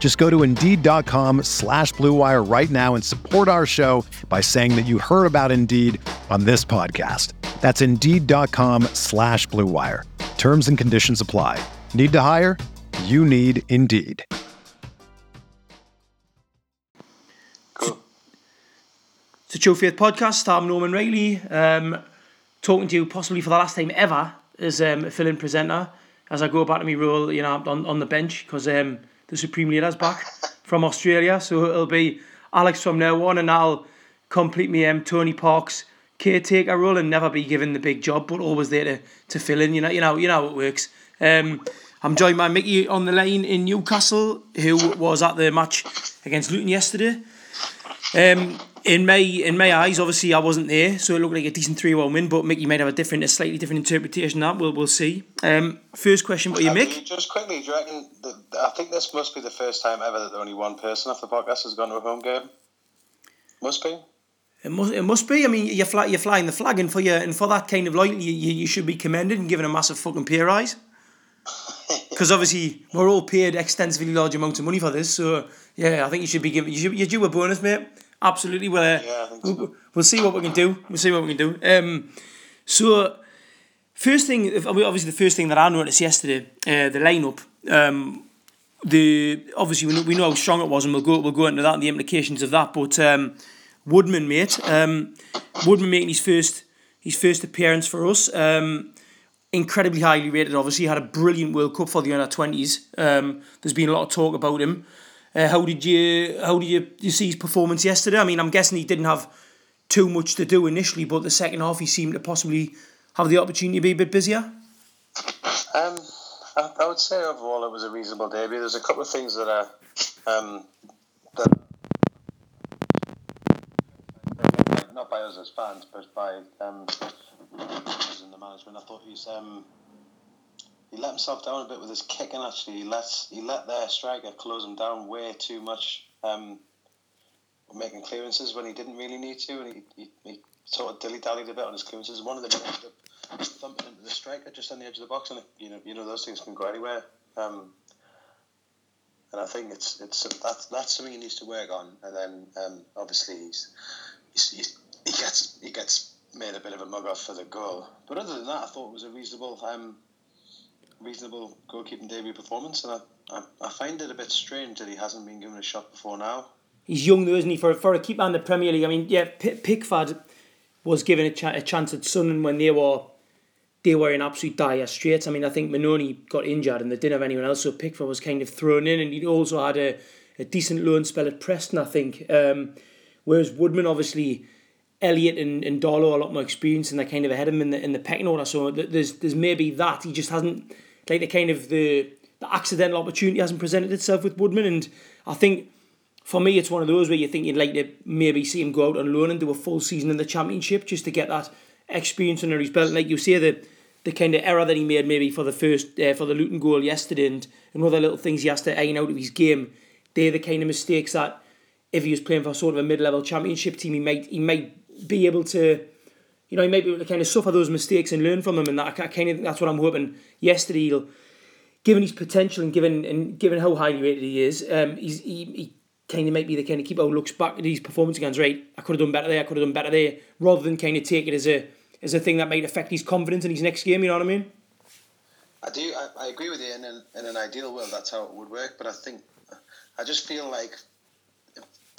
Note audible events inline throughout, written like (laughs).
Just go to Indeed.com slash BlueWire right now and support our show by saying that you heard about Indeed on this podcast. That's Indeed.com slash BlueWire. Terms and conditions apply. Need to hire? You need Indeed. Cool. It's a True Faith podcast. I'm Norman Riley, um, talking to you possibly for the last time ever as um, a fill-in presenter as I go back to my role, you know, on, on the bench because um, the Supreme Leader's back from Australia. So it'll be Alex from now on, and I'll complete me um, Tony Parkes caretaker role and never be given the big job, but always there to, to fill in. You know, you know, you know how it works. Um, I'm joined by Mickey on the line in Newcastle, who was at the match against Luton yesterday. Um, in my in my eyes, obviously I wasn't there, so it looked like a decent three one win. But Mickey might have a different, a slightly different interpretation. Of that we'll we'll see. Um, first question for you, Mick. Just quickly, do you reckon? That, I think this must be the first time ever that only one person off the podcast has gone to a home game. Must be. It must, it must be. I mean, you're, fly, you're flying the flag, and for you, and for that kind of loyalty, you, you should be commended and given a massive fucking pay rise. Because obviously we're all paid extensively large amounts of money for this, so yeah, I think you should be given. You should, you're due a bonus, mate. Absolutely. Well, uh, Yeah, think we'll, we'll see what we can do. We'll see what we can do. Um, so first thing, obviously the first thing that I noticed yesterday, uh, the lineup. Um, the obviously we know, we know how strong it was, and we'll go we'll go into that and the implications of that. But um, Woodman, mate, um, Woodman making his first his first appearance for us. Um, incredibly highly rated. Obviously, had a brilliant World Cup for the under twenties. Um, there's been a lot of talk about him. Uh, how did you how did you, you see his performance yesterday? I mean, I'm guessing he didn't have too much to do initially, but the second half he seemed to possibly have the opportunity to be a bit busier. Um, I, I would say overall it was a reasonable debut. There's a couple of things that are um, that not by us as fans, but by um, in the management. I thought he's um, he let himself down a bit with his kicking. Actually, he let he let their striker close him down way too much, um, making clearances when he didn't really need to, and he, he, he sort of dilly dallied a bit on his clearances. One of them ended up thumping into the striker just on the edge of the box, and you know you know those things can go anywhere. Um, and I think it's it's that's that's something he needs to work on. And then um, obviously he's, he's, he's he gets he gets made a bit of a mug off for the goal. But other than that, I thought it was a reasonable um, reasonable goalkeeping debut performance, and I, I, I find it a bit strange that he hasn't been given a shot before now. He's young though, isn't he? For for a keeper in the Premier League, I mean, yeah, P- Pickford was given a, ch- a chance at Sunderland when they were they were in absolute dire straits. I mean, I think Mannone got injured and they didn't have anyone else, so Pickford was kind of thrown in, and he also had a, a decent loan spell at Preston, I think. Um, whereas Woodman, obviously, Elliot and, and Darlow a lot more experience and they're kind of ahead of him in the in the pecking order. So there's there's maybe that he just hasn't like the kind of the the accidental opportunity hasn't presented itself with Woodman, and I think for me, it's one of those where you think you'd like to maybe see him go out on loan and do a full season in the championship just to get that experience under his belt. Like you say, the the kind of error that he made maybe for the first uh, for the Luton goal yesterday and, and other little things he has to iron out of his game, they're the kind of mistakes that if he was playing for sort of a mid level championship team, he might he might be able to. You know, he might be able to kind of suffer those mistakes and learn from them, and that I kind of that's what I'm hoping. Yesterday, he'll, given his potential and given and given how highly rated he is, um, he's he, he kind of might be the kind of keeper who looks back at his performance against right. I could have done better there. I could have done better there, rather than kind of take it as a as a thing that might affect his confidence in his next game. You know what I mean? I do. I, I agree with you. In an, in an ideal world, that's how it would work. But I think I just feel like,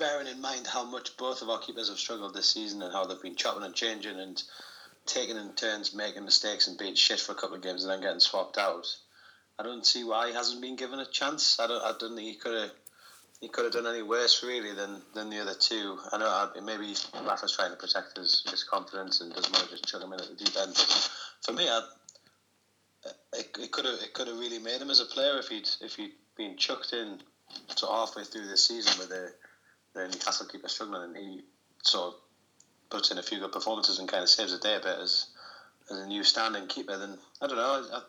bearing in mind how much both of our keepers have struggled this season and how they've been chopping and changing, and taking in turns, making mistakes, and being shit for a couple of games, and then getting swapped out. I don't see why he hasn't been given a chance. I don't. I don't think he could have. He could have done any worse really than, than the other two. I know I, maybe Rafa's trying to protect his, his confidence and doesn't want to just chuck him in at the deep end. For me, I, it, could have it could have really made him as a player if he'd if he'd been chucked in to halfway through the season with the the Newcastle keeper struggling and he sort of puts in a few good performances and kind of saves the day a bit as as a new standing keeper. Then I don't know. I,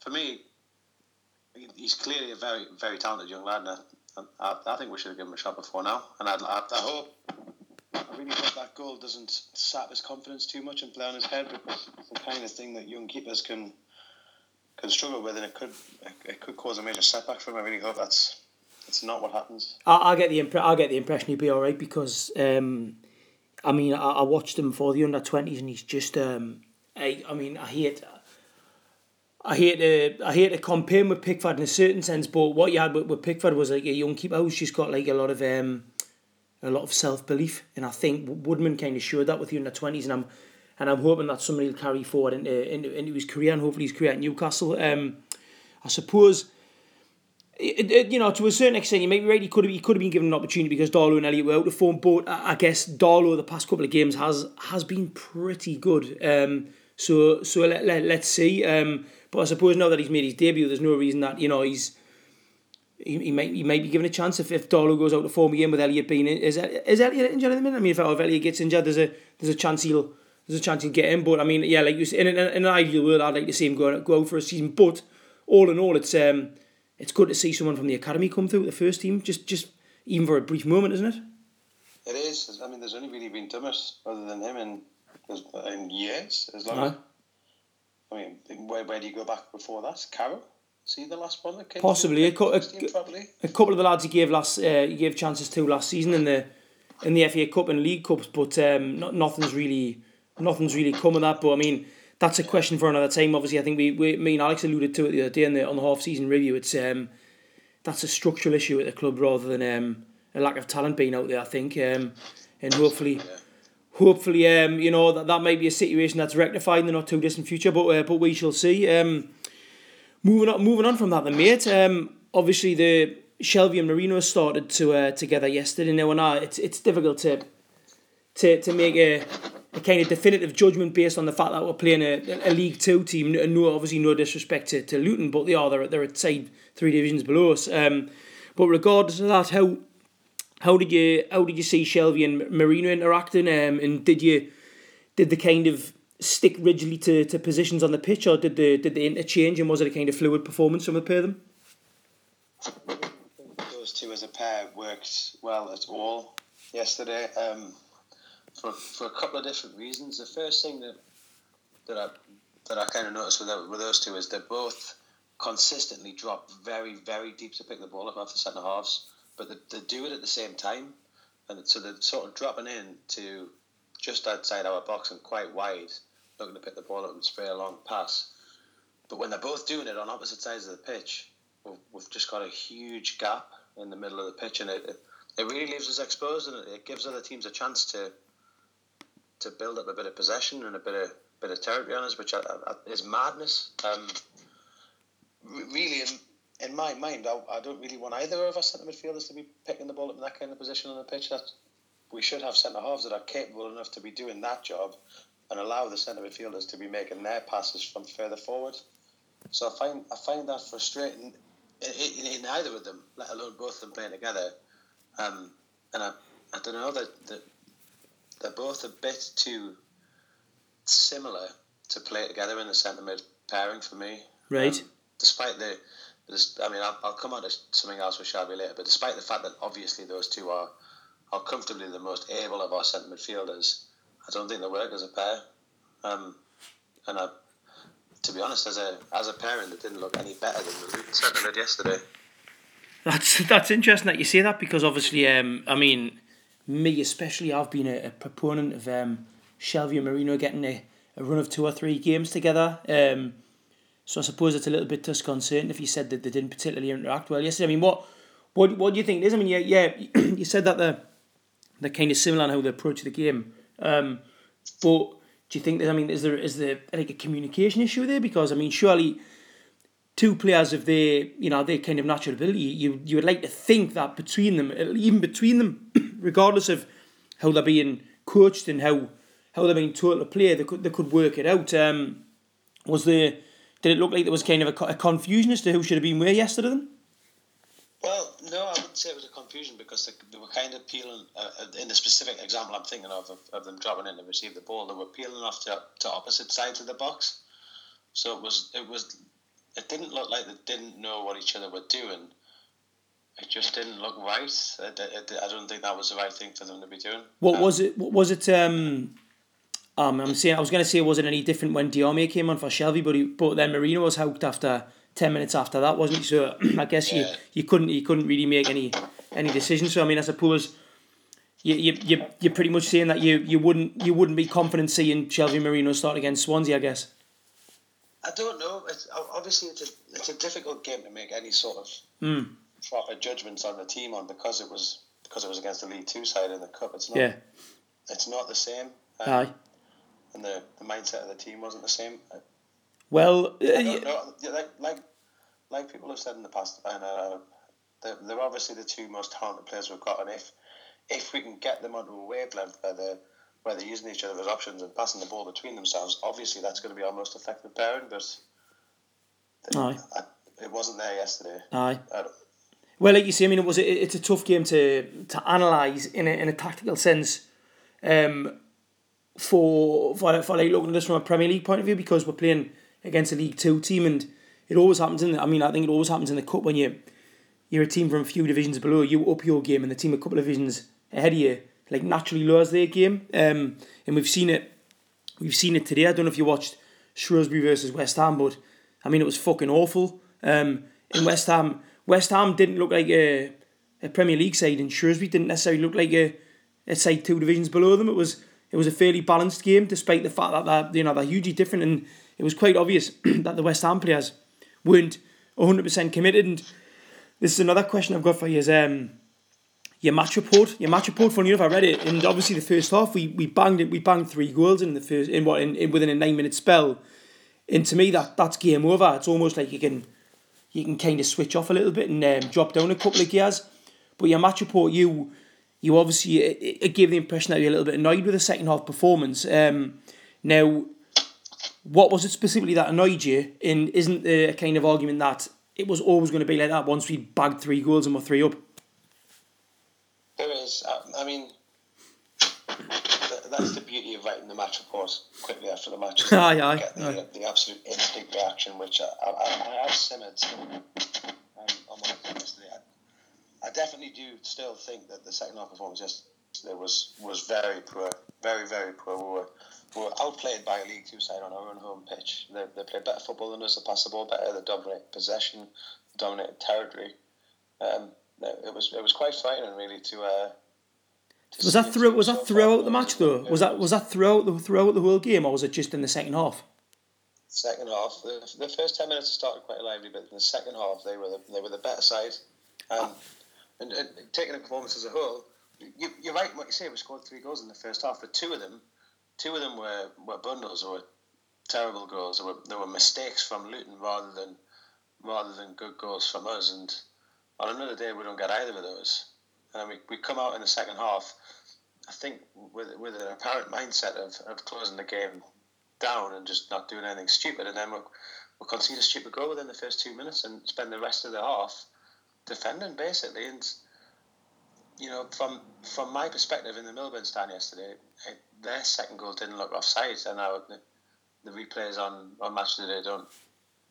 for me, he's clearly a very very talented young lad, and I, I, I think we should have given him a shot before now. And I'd, I, I hope. I really hope that goal doesn't sap his confidence too much and play on his head because it's the kind of thing that young keepers can can struggle with, and it could it could cause a major setback for him. I really hope that's that's not what happens. I, I get the impre- I get the impression he'd be all right because um, I mean I, I watched him for the under twenties and he's just um, I I mean I hate. I hate to I hate to compare him with Pickford in a certain sense, but what you had with, with Pickford was like a young keeper who's just got like a lot of um, a lot of self belief, and I think Woodman kind of showed that with you in the twenties, and I'm and I'm hoping that somebody will carry forward into into, into his career and hopefully his career at Newcastle. Um, I suppose. It, it, you know, to a certain extent, you may be right. He could have he could have been given an opportunity because Darlow and Elliot were out of form. But I, I guess Darlow the past couple of games has has been pretty good. Um, so so let, let let's see. Um, but I suppose now that he's made his debut, there's no reason that you know he's he, he might he might be given a chance if, if Darlow goes out of form again with Elliot being in. Is is Elliot injured at the minute? I mean, if, if Elliot gets injured, there's a there's a chance he'll there's a chance he'll get in. But I mean, yeah, like you said, in, in, in an ideal world, I'd like to see him go go out for a season. But all in all, it's um it's good to see someone from the academy come through the first team, just just even for a brief moment, isn't it? It is. I mean, there's only really been Thomas other than him in in years. As long as I mean, where, where do you go back before that? Carroll? See the last one that came Possibly. A, co- a, a, couple of the lads he gave last uh, he gave chances to last season in the in the FA Cup and League Cups, but um, not, nothing's really nothing's really come of that. But I mean, that's a question for another time. Obviously, I think we, we me and Alex alluded to it the other day in the, on the half season review. It's um, that's a structural issue at the club rather than um, a lack of talent being out there. I think, um, and hopefully. Hopefully, um, you know that that might be a situation that's rectified in the not too distant future. But uh, but we shall see. Um, moving on, moving on from that, then, mate. Um, obviously the Shelvey and Merino started to uh, together yesterday. Now, and I, it's it's difficult to to to make a, a kind of definitive judgment based on the fact that we're playing a, a League Two team. And no, obviously, no disrespect to, to Luton, but they are they're, they're at side three divisions below us. Um, but regardless of that, how how did you how did you see Shelvey and Merino interacting? Um, and did you did the kind of stick rigidly to, to positions on the pitch, or did the did they interchange, and was it a kind of fluid performance from the pair of them? Those two as a pair worked well at all yesterday. Um, for, for a couple of different reasons. The first thing that that I that I kind of noticed with, with those two is they both consistently drop very very deep to pick the ball up off the centre halves but they, they do it at the same time, and so they're sort of dropping in to just outside our box and quite wide, looking to pick the ball up and spray a long pass. But when they're both doing it on opposite sides of the pitch, we've, we've just got a huge gap in the middle of the pitch, and it, it, it really leaves us exposed, and it gives other teams a chance to to build up a bit of possession and a bit of bit of territory on us, which is madness. Um, really, in, in my mind, I, I don't really want either of our centre midfielders to be picking the ball up in that kind of position on the pitch. That we should have centre halves that are capable enough to be doing that job and allow the centre midfielders to be making their passes from further forward. So I find I find that frustrating in, in, in either of them, let alone both of them playing together. Um, and I, I don't know that, that they're both a bit too similar to play together in the centre mid pairing for me. Right. Um, despite the I mean, I'll, I'll come on to something else with Shelvey later, but despite the fact that obviously those two are, are comfortably the most able of our centre midfielders, I don't think they work as a pair. Um, and I, to be honest, as a as a pairing, they didn't look any better than the centre mid yesterday. That's (laughs) that's interesting that you say that because obviously, um, I mean, me especially, I've been a, a proponent of um, Shelvey and Merino getting a, a run of two or three games together. Um, so I suppose it's a little bit disconcerting if you said that they didn't particularly interact well yesterday. I mean, what what what do you think it is? I mean, yeah, yeah, (clears throat) you said that they're they're kind of similar in how they approach the game, um, but Do you think that I mean is there is there like a communication issue there? Because I mean surely two players of their you know their kind of natural ability, you you would like to think that between them, even between them, regardless of how they're being coached and how how they're being told to play, they could they could work it out. Um, was there did it look like there was kind of a, a confusion as to who should have been where yesterday? Then? Well, no, I wouldn't say it was a confusion because they, they were kind of peeling. Uh, uh, in the specific example I'm thinking of, of, of them dropping in to receive the ball, they were peeling off to, to opposite sides of the box. So it was it was it didn't look like they didn't know what each other were doing. It just didn't look right. I don't think that was the right thing for them to be doing. What um, was it? What was it? Um, um, I'm saying I was going to say it wasn't any different when Diame came on for Shelvey, but he, but then Merino was hooked after ten minutes after that, wasn't he? So (clears throat) I guess yeah. you, you couldn't you couldn't really make any any decisions. So I mean, I suppose you you you you're pretty much saying that you you wouldn't you wouldn't be confident seeing Shelvey Merino start against Swansea, I guess. I don't know. It's, obviously, it's a it's a difficult game to make any sort of mm. Proper judgments on the team on because it was because it was against the League Two side in the cup. It's not. Yeah. It's not the same. Um, Aye. And the, the mindset of the team wasn't the same. Well, uh, like, like like people have said in the past, and uh, they're, they're obviously the two most talented players we've got, and if if we can get them onto a wavelength where they're where they're using each other as options and passing the ball between themselves, obviously that's going to be our most effective pairing. But Aye. I, it wasn't there yesterday. Aye. Well, like you see, I mean, it was a, it's a tough game to to analyse in a, in a tactical sense. Um, for for for like looking at this from a Premier League point of view because we're playing against a League Two team and it always happens in the, I mean I think it always happens in the cup when you you're a team from a few divisions below you up your game and the team a couple of divisions ahead of you like naturally lowers their game um, and we've seen it we've seen it today I don't know if you watched Shrewsbury versus West Ham but I mean it was fucking awful um, in West Ham West Ham didn't look like a, a Premier League side and Shrewsbury didn't necessarily look like a, a side two divisions below them it was it was a fairly balanced game despite the fact that they're, you know they're hugely different and it was quite obvious (clears throat) that the West Ham players weren't 100% committed. And this is another question I've got for you is um, your match report. Your match report, funny enough, I read it, and obviously the first half we, we banged it. We banged three goals in the first in what in, in within a nine minute spell. And to me, that that's game over. It's almost like you can you can kind of switch off a little bit and um, drop down a couple of gears. But your match report, you you obviously it, it gave the impression that you're a little bit annoyed with the second half performance. Um, now what was it specifically that annoyed you? And isn't there a kind of argument that it was always going to be like that once we bagged three goals and we're three up? There is. I mean, that's the beauty of writing the match report quickly after the match. (laughs) aye, aye, get the, aye. the absolute instinct reaction, which I, I, I have simmered um, on my yesterday. I, I definitely do still think that the second half performance yesterday was was very poor, very very poor. We were were outplayed by a League Two side on our own home pitch. They, they played better football than us, they passed the ball better, they dominated possession, dominated territory. Um, it was it was quite frightening, really, to. Uh, to was that through? Was that throughout the match though? Was that was that throughout the throughout the whole game, or was it just in the second half? Second half, the, the first ten minutes started quite lively, but in the second half they were the, they were the better side. Um, and, and taking the performance as a whole, you, you're right. What you say, we scored three goals in the first half, but two of them two of them were, were bundles or terrible goals. There were there were mistakes from Luton rather than rather than good goals from us. And on another day, we don't get either of those. And we, we come out in the second half, I think, with with an apparent mindset of, of closing the game down and just not doing anything stupid. And then we'll, we'll concede a stupid goal within the first two minutes and spend the rest of the half defending, basically. And you know, from from my perspective in the Milburn stand yesterday, it, their second goal didn't look offside, and now the, the replays on on match today don't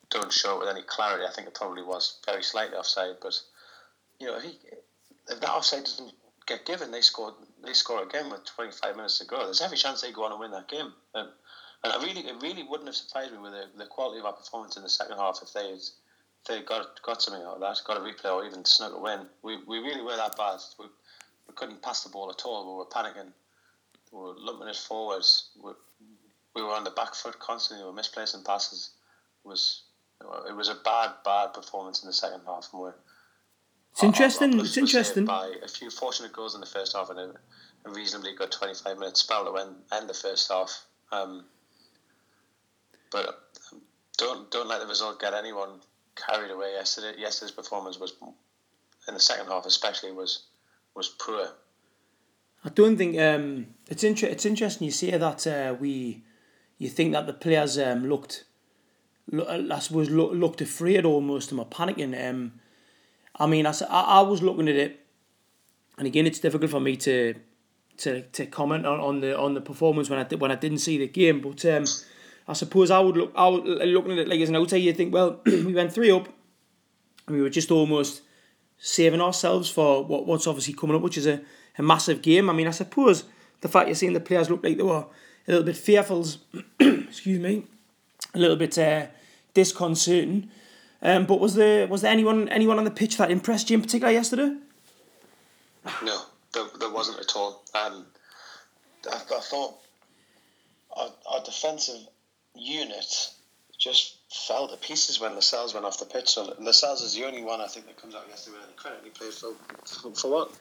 don't show it with any clarity. I think it probably was very slightly offside, but you know, if, he, if that offside doesn't get given, they score they score again with 25 minutes to go. There's every chance they go on and win that game. Um, and, and I really, it really wouldn't have surprised me with the, the quality of our performance in the second half if they if they got got something out of that, got a replay or even snuck a win. We, we really were that bad. We, we couldn't pass the ball at all. We were panicking we were lumping it forwards. We, we were on the back foot constantly. We were misplacing passes. It was it was a bad, bad performance in the second half. And we're, it's interesting. it's interesting. By a few fortunate goals in the first half and a, a reasonably good 25 minute spell to end, end the first half. Um, but don't don't let the result get anyone carried away. Yesterday, yesterday's performance was in the second half, especially was was poor. I don't think um, it's inter- It's interesting you say that uh, we, you think that the players um, looked, lo- I suppose look, looked afraid almost and were panicking. Um, I mean, I, I was looking at it, and again, it's difficult for me to to, to comment on, on the on the performance when I when I didn't see the game. But um, I suppose I would look I would looking at it like as an outsider, you think, well, (clears throat) we went three up, and we were just almost saving ourselves for what, what's obviously coming up, which is a, a massive game. I mean, I suppose the fact you're seeing the players look like they were a little bit fearful, (clears throat) excuse me, a little bit uh, disconcerting. Um, but was there was there anyone anyone on the pitch that impressed you in particular yesterday? No, there, there wasn't at all. Um, I, I thought our, our defensive unit just fell to pieces when Lascelles went off the pitch. So Lascelles is the only one I think that comes out yesterday with any credit. He played for, for, for what?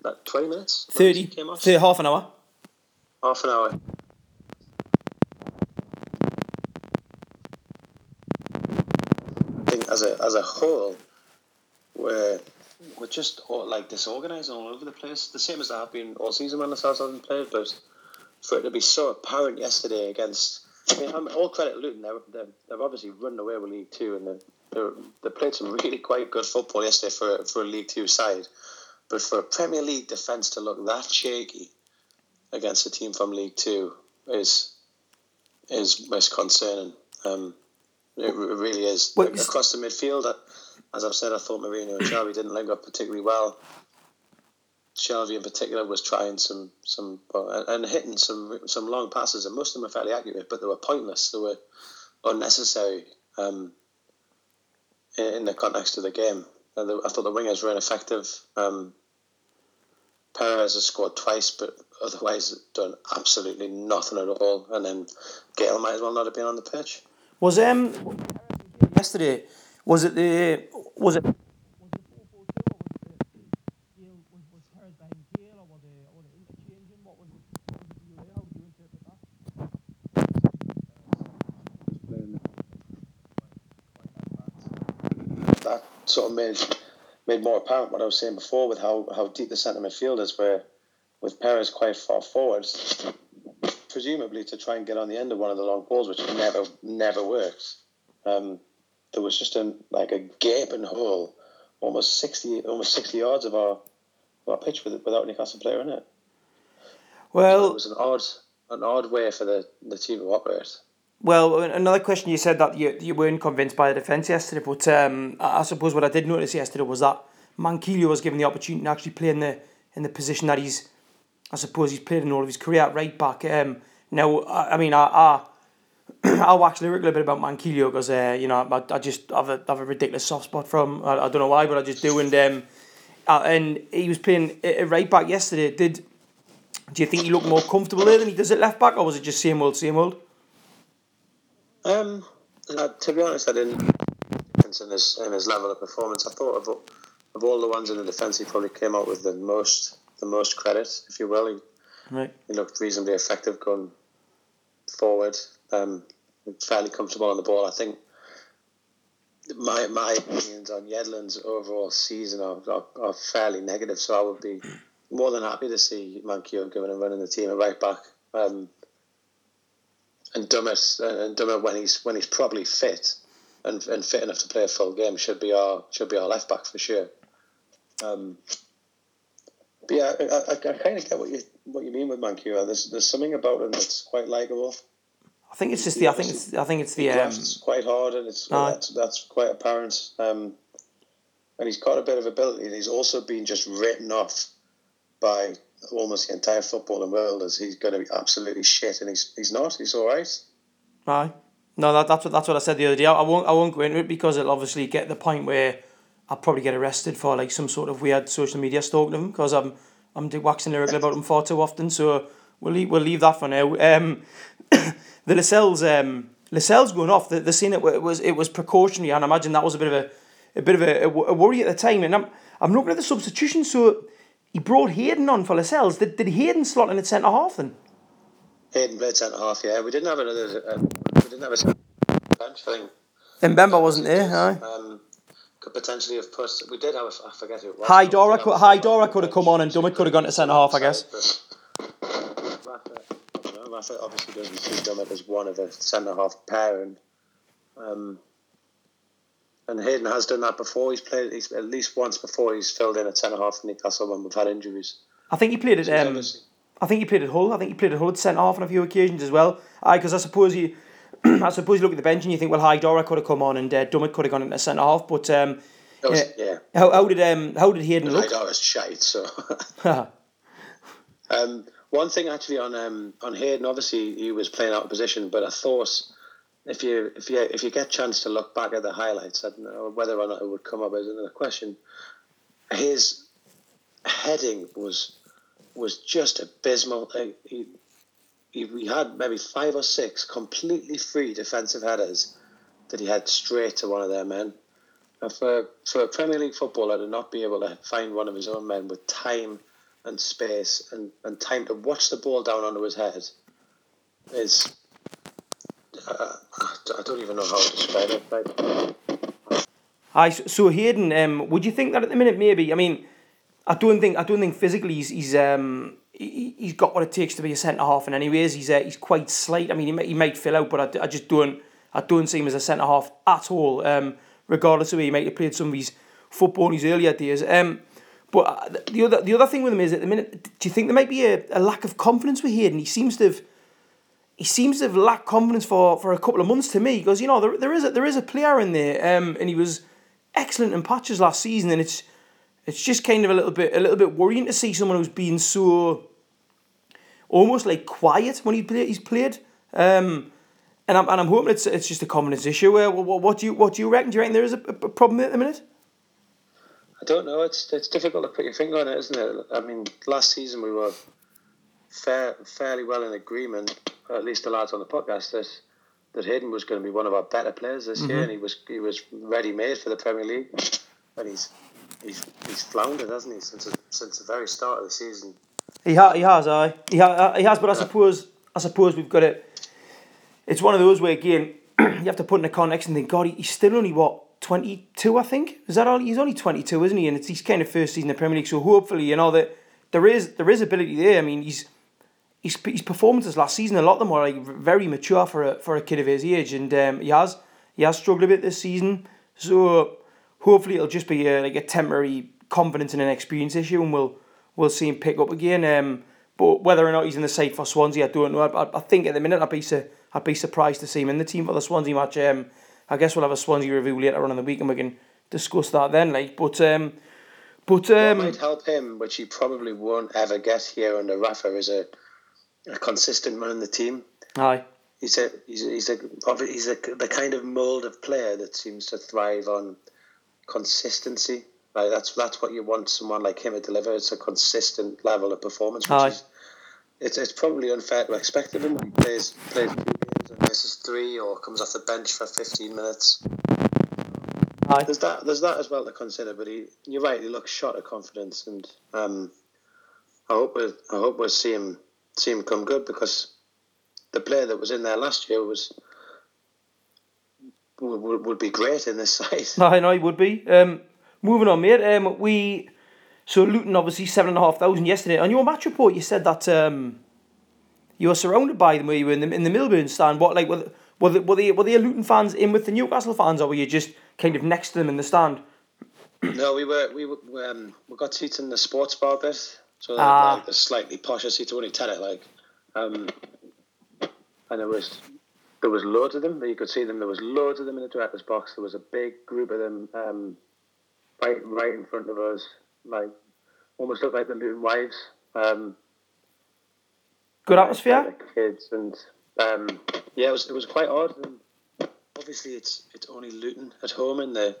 About 20 minutes? 30, 30, half an hour. Half an hour. I think as a, as a whole, we're, we're just all, like disorganised all over the place. The same as they have been all season when Lascelles hasn't played, but for it to be so apparent yesterday against I mean, I'm all credit to Luton. They're, they've obviously run away with League Two, and they they played some really quite good football yesterday for for a League Two side. But for a Premier League defence to look that shaky against a team from League Two is is most concerning. Um, it, really is. Wait, Across the midfield, as I've said, I thought Merino and Xavi didn't link up particularly well. Shelvey in particular was trying some some and hitting some some long passes, and most of them were fairly accurate, but they were pointless. They were unnecessary um, in, in, the context of the game. And the, I thought the wingers were ineffective. Um, Perez has scored twice, but otherwise done absolutely nothing at all. And then Gayle might as well not have been on the pitch. Was um yesterday? Was it the was it? That sort of made made more apparent what I was saying before with how, how deep the centre midfield is, where with Perez quite far forward, presumably to try and get on the end of one of the long balls, which never never works. Um, there was just a like a gaping hole, almost sixty almost sixty yards of our our pitch with, without Newcastle player in it. Well, so it was an odd an odd way for the, the team to operate. Well, another question you said that you, you weren't convinced by the defence yesterday, but um, I suppose what I did notice yesterday was that Manquillo was given the opportunity to actually play in the in the position that he's, I suppose he's played in all of his career at right back. Um, now, I, I mean, I, I (clears throat) I'll wax lyrical a bit about Manquillo because uh, you know I, I just have a have a ridiculous soft spot from I, I don't know why, but I just do. And um, uh, and he was playing a right back yesterday. Did do you think he looked more comfortable there than he does at left back, or was it just same old, same old? Um, uh, to be honest, I didn't in his in his level of performance. I thought of of all the ones in the defence, he probably came out with the most the most credit, if you will. He, right. he looked reasonably effective going forward. Um, fairly comfortable on the ball. I think my my opinions on Yedlin's overall season are, are, are, fairly negative. So I would be more than happy to see Manquillo given a run in the team at right back. Um, and Dummett and Dummett when he's when he's probably fit and, and fit enough to play a full game should be our should be our left back for sure. Um, yeah, I, I, I kind of get what you what you mean with Manquillo. There's there's something about him that's quite likable. I think it's just the. I think it's. I think it's the. Um, quite hard, and it's uh, that's, that's quite apparent. Um, and he's got a bit of ability, and he's also been just written off by almost the entire footballing world as he's going to be absolutely shit, and he's he's not. He's all right. Aye. No, that, that's what that's what I said the other day. I, won't I won't go into it because it'll obviously get the point where I'll probably get arrested for like some sort of weird social media stalking of him because I'm I'm waxing lyrical about him far too often. So we'll leave, we'll leave that for now. Um, (coughs) the Lascelles um Lascelles going off. The the scene it was it was precautionary, and I imagine that was a bit of a a bit of a, a worry at the time. And I'm I'm looking at the substitution. So he brought Hayden on for Lascelles. Did, did Hayden slot in at centre half then? Hayden played centre half. Yeah, we didn't have another. Uh, we didn't have a bench. I think. And Mbemba wasn't there. Aye. Um, could potentially have put. We did have. A, I forget who it was. High but we Dora did could have High a- Dora could have come on and Dummett could have gone to centre half, I guess. Rafa, I don't know, Rafa obviously doesn't see Dummett as one of a centre half pair, and um, and Hayden has done that before. He's played he's, at least once before. He's filled in at centre half for Newcastle when we've had injuries. I think he played at um, I think he played at Hull. I think he played at Hull at centre half on a few occasions as well. Aye, because I suppose you, (clears throat) I suppose you look at the bench and you think, well, Haidara could have come on and uh, Dummett could have gone into centre half. But um, was- yeah. yeah. how, how did um how did Hayden look? Haidara's shite. So (laughs) (laughs) um, one thing actually on um, on Hayden, obviously he was playing out of position, but I thought if you if you if you get a chance to look back at the highlights, I don't know whether or not it would come up as another question. His heading was was just abysmal. He, we had maybe five or six completely free defensive headers that he had straight to one of their men. And for for a Premier League footballer to not be able to find one of his own men with time and space and, and time to watch the ball down onto his head is uh, I don't even know how to describe it. Like, Aye, so, so Hayden, um, would you think that at the minute maybe? I mean, I don't think I don't think physically he's he's um he, he's got what it takes to be a centre half. And anyways, he's uh, he's quite slight. I mean, he he might fill out, but I, I just don't I don't see him as a centre half at all. Um, regardless of where he might have played some of his football in his earlier days. Um, but uh, the other the other thing with him is at the minute, do you think there might be a, a lack of confidence with Hayden? He seems to have he seems to have lacked confidence for, for a couple of months to me because you know there, there is a there is a player in there um, and he was excellent in patches last season and it's it's just kind of a little bit a little bit worrying to see someone who's been so almost like quiet when he play, he's played um, and I'm and I'm hoping it's it's just a confidence issue. Uh, what, what do you what do you reckon? Do you reckon there is a, a problem at the minute? I don't know. It's it's difficult to put your finger on it, isn't it? I mean, last season we were fair, fairly well in agreement, at least the lads on the podcast, that that Hayden was going to be one of our better players this year, and he was he was ready made for the Premier League, and he's he's he's floundered, hasn't he, since the, since the very start of the season. He, ha- he has, aye. He, ha- he has, but I suppose I suppose we've got it. It's one of those where again (clears throat) you have to put in the context and think, God, he- he's still only what twenty two, I think. Is that all? He's only twenty two, isn't he? And it's his kind of first season in the Premier League, so hopefully, you know that there is there is ability there. I mean, he's. His, his performances last season, a lot of them were like very mature for a for a kid of his age, and um, he has he has struggled a bit this season. So hopefully it'll just be a, like a temporary confidence and an experience issue, and we'll we'll see him pick up again. Um, but whether or not he's in the side for Swansea, I don't know. I, I, I think at the minute I'd be su- I'd be surprised to see him in the team for the Swansea match. Um, I guess we'll have a Swansea review later on in the week, and we can discuss that then. Like, but um, but What um, might help him, which he probably won't ever get here under Rafa, is a, a consistent man in the team. aye, He's a he's a, he's a he's a, the kind of mold of player that seems to thrive on consistency. Like that's that's what you want someone like him to deliver. It's a consistent level of performance. Which Aye. is, it's it's probably unfair to expect of him when he plays plays two games three or comes off the bench for fifteen minutes. aye. There's that there's that as well to consider. But he, you're right. He looks shot of confidence, and um, I hope we I hope we'll see him see him come good because the player that was in there last year was would, would, be great in this (laughs) side. I know he would be. Um, moving on, mate. Um, we so Luton obviously seven and a half thousand yesterday. On your match report, you said that um, you were surrounded by them. Were you in the in the Milburn stand? What like were were the, were the were the Luton fans in with the Newcastle fans, or were you just kind of next to them in the stand? no, we were we were, um, we got seats in the sports bar bit, so Ah. like the slightly posher seats, only ten like, um, and there was there was loads of them. You could see them. There was loads of them in the director's box. There was a big group of them um, right right in front of us, like almost looked like the Luton wives. Um, Good atmosphere. kids and um, yeah, it was it was quite odd. And obviously, it's it's only Luton at home in the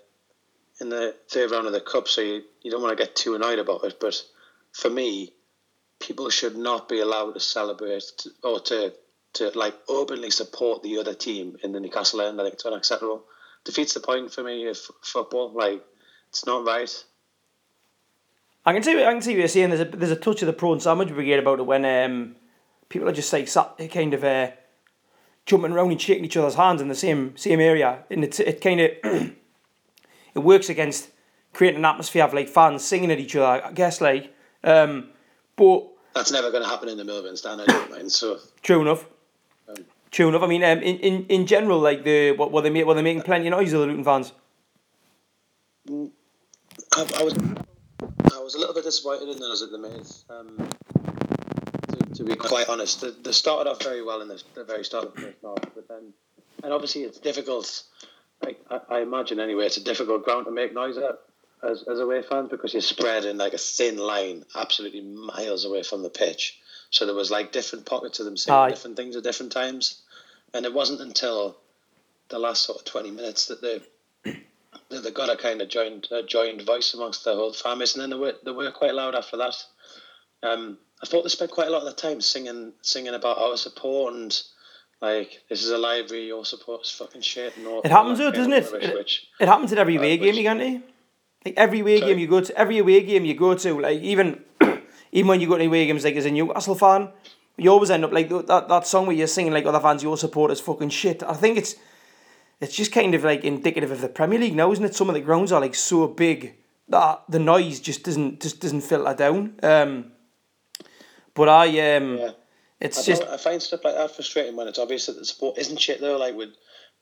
in the third round of the cup, so you, you don't want to get too annoyed about it. But for me, people should not be allowed to celebrate or to to like openly support the other team in the Newcastle end. I think it's unacceptable. Defeats the point for me of football. Like it's not right. I can see. I can see what you're saying. There's a there's a touch of the prawn sandwich brigade about it when um, people are just like sat, kind of uh, jumping around and shaking each other's hands in the same same area, and it's it kind of (clears throat) it works against creating an atmosphere of like fans singing at each other. I guess like, um, but that's never going to happen in the Milburn stand. I don't mind. So true enough. True enough. I mean, um, in, in, in general, like the what were they make, were they making plenty of noise of the Luton fans? I, I was I was a little bit disappointed in those at the Maze. Um, to, to, be quite honest, they, they, started off very well in the, the very start of the first half, but then, and obviously it's difficult. I, I, I imagine anyway, it's a difficult ground to make noise at as, as away fans because you're spread in like a thin line, absolutely miles away from the pitch. So there was like different pockets of them saying Aye. different things at different times, and it wasn't until the last sort of twenty minutes that they (clears throat) that they got a kind of joined a joined voice amongst the whole families, and then they were they were quite loud after that. Um, I thought they spent quite a lot of the time singing singing about our support and like this is a library, your support is fucking shit. And all, it happens, though, doesn't it? It, which, it happens at every away game, you can't Like every away game you go to, every away game you go to, like even even when you go to away games, like as a Newcastle fan, you always end up like that that song where you're singing like other fans, your support is fucking shit. I think it's it's just kind of like indicative of the Premier League now, isn't it? Some of the grounds are like so big that the noise just doesn't just doesn't filter down. Um, but I um, yeah. it's I just I find stuff like that frustrating when it's obvious that the support isn't shit though. Like would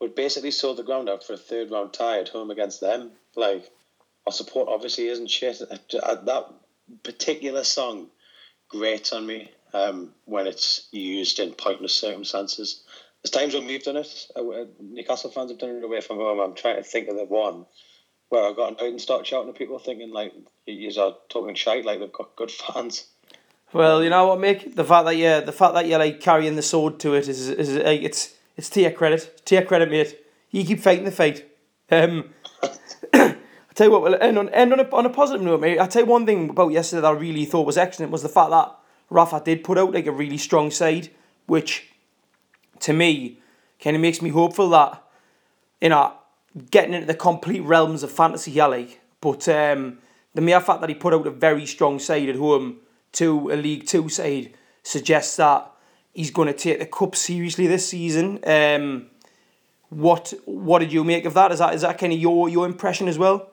would basically sold the ground out for a third round tie at home against them. Like our support obviously isn't shit. (laughs) That particular song grates on me um, when it's used in pointless circumstances. There's times when we've done it. Uh, Newcastle fans have done it away from home. I'm trying to think of the one where I got out and start shouting at people, thinking like you are talking shite, like they've got good fans. Well, you know what, Mick? The fact that you the fact that you're like carrying the sword to it is is like it's it's to your credit. To your credit, mate. You keep fighting the fight. Um, (laughs) tell you what, well, end on end on a, on a positive note, mate. I tell you one thing about yesterday that I really thought was excellent was the fact that Rafa did put out like a really strong side, which to me kind of makes me hopeful that you know getting into the complete realms of fantasy here like but um, the mere fact that he put out a very strong side at home to a League Two side suggests that he's going to take the cup seriously this season. Um, what what did you make of that? Is that is that kind of your your impression as well?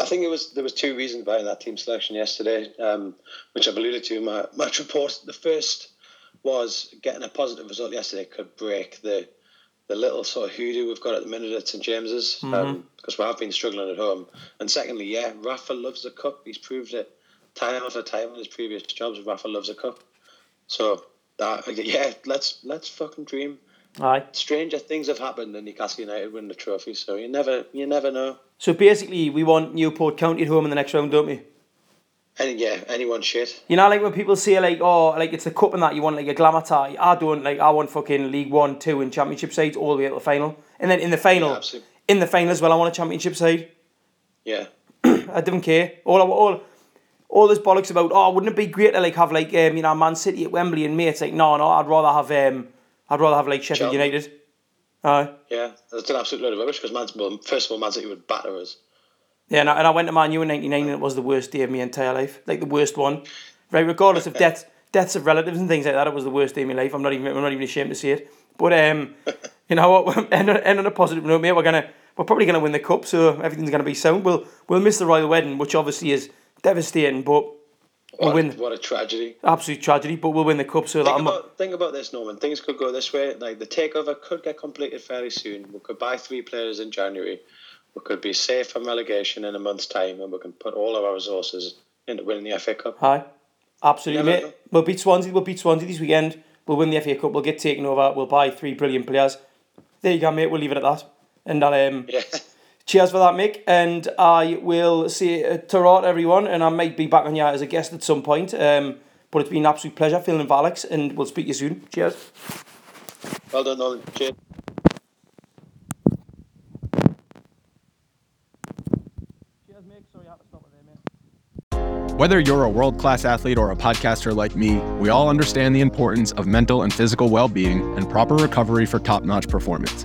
I think it was there was two reasons behind that team selection yesterday, um, which I've alluded to in my match report. The first was getting a positive result yesterday could break the the little sort of hoodoo we've got at the minute at St James's mm-hmm. um, because we have been struggling at home. And secondly, yeah, Rafa loves the cup. He's proved it time after time in his previous jobs. Rafa loves a cup. So that (laughs) yeah, let's let's fucking dream. Aye. Stranger things have happened and Newcastle United win the trophy, so you never you never know. So basically, we want Newport County at home in the next round, don't we? Any, yeah, anyone shit. You know, like when people say like, oh, like it's a cup and that you want like a glamour tie. I don't like. I want fucking League One, Two, and Championship sides all the way to the final, and then in the final, yeah, in the final as well, I want a Championship side. Yeah. (clears throat) I don't care. All all all this bollocks about. Oh, wouldn't it be great to like have like um, you know Man City at Wembley and mates? Like, no, no, I'd rather have um, I'd rather have like Sheffield Chelsea. United. Aye. Yeah, that's an absolute load of rubbish because Man, well, first of all, Man City would batter us. Yeah, and I, and I went to Man U in '99, and it was the worst day of my entire life, like the worst one. Right, regardless of death, deaths of relatives and things like that, it was the worst day of my life. I'm not even, I'm not even ashamed to say it. But um, (laughs) you know what? end, on, end on a positive note, mate. We're gonna, we're probably gonna win the cup, so everything's gonna be sound. We'll, we'll miss the royal wedding, which obviously is devastating, but. We'll what, win. What a tragedy! Absolute tragedy, but we'll win the cup. So think that about, think about this, Norman. Things could go this way. Like the takeover could get completed fairly soon. We could buy three players in January we could be safe from relegation in a month's time and we can put all of our resources into winning the FA Cup. Hi. Absolutely, mate. We'll beat Swansea, we'll beat Swansea this weekend. We'll win the FA Cup, we'll get taken over, we'll buy three brilliant players. There you go, mate. We'll leave it at that. And I'll, um, (laughs) yeah. Cheers for that, Mick. And I will say uh, to everyone, and I might be back on here as a guest at some point. Um, but it's been an absolute pleasure filming with Alex, and we'll speak to you soon. Cheers. Well done, Nolan. Cheers. Whether you're a world class athlete or a podcaster like me, we all understand the importance of mental and physical well being and proper recovery for top notch performance.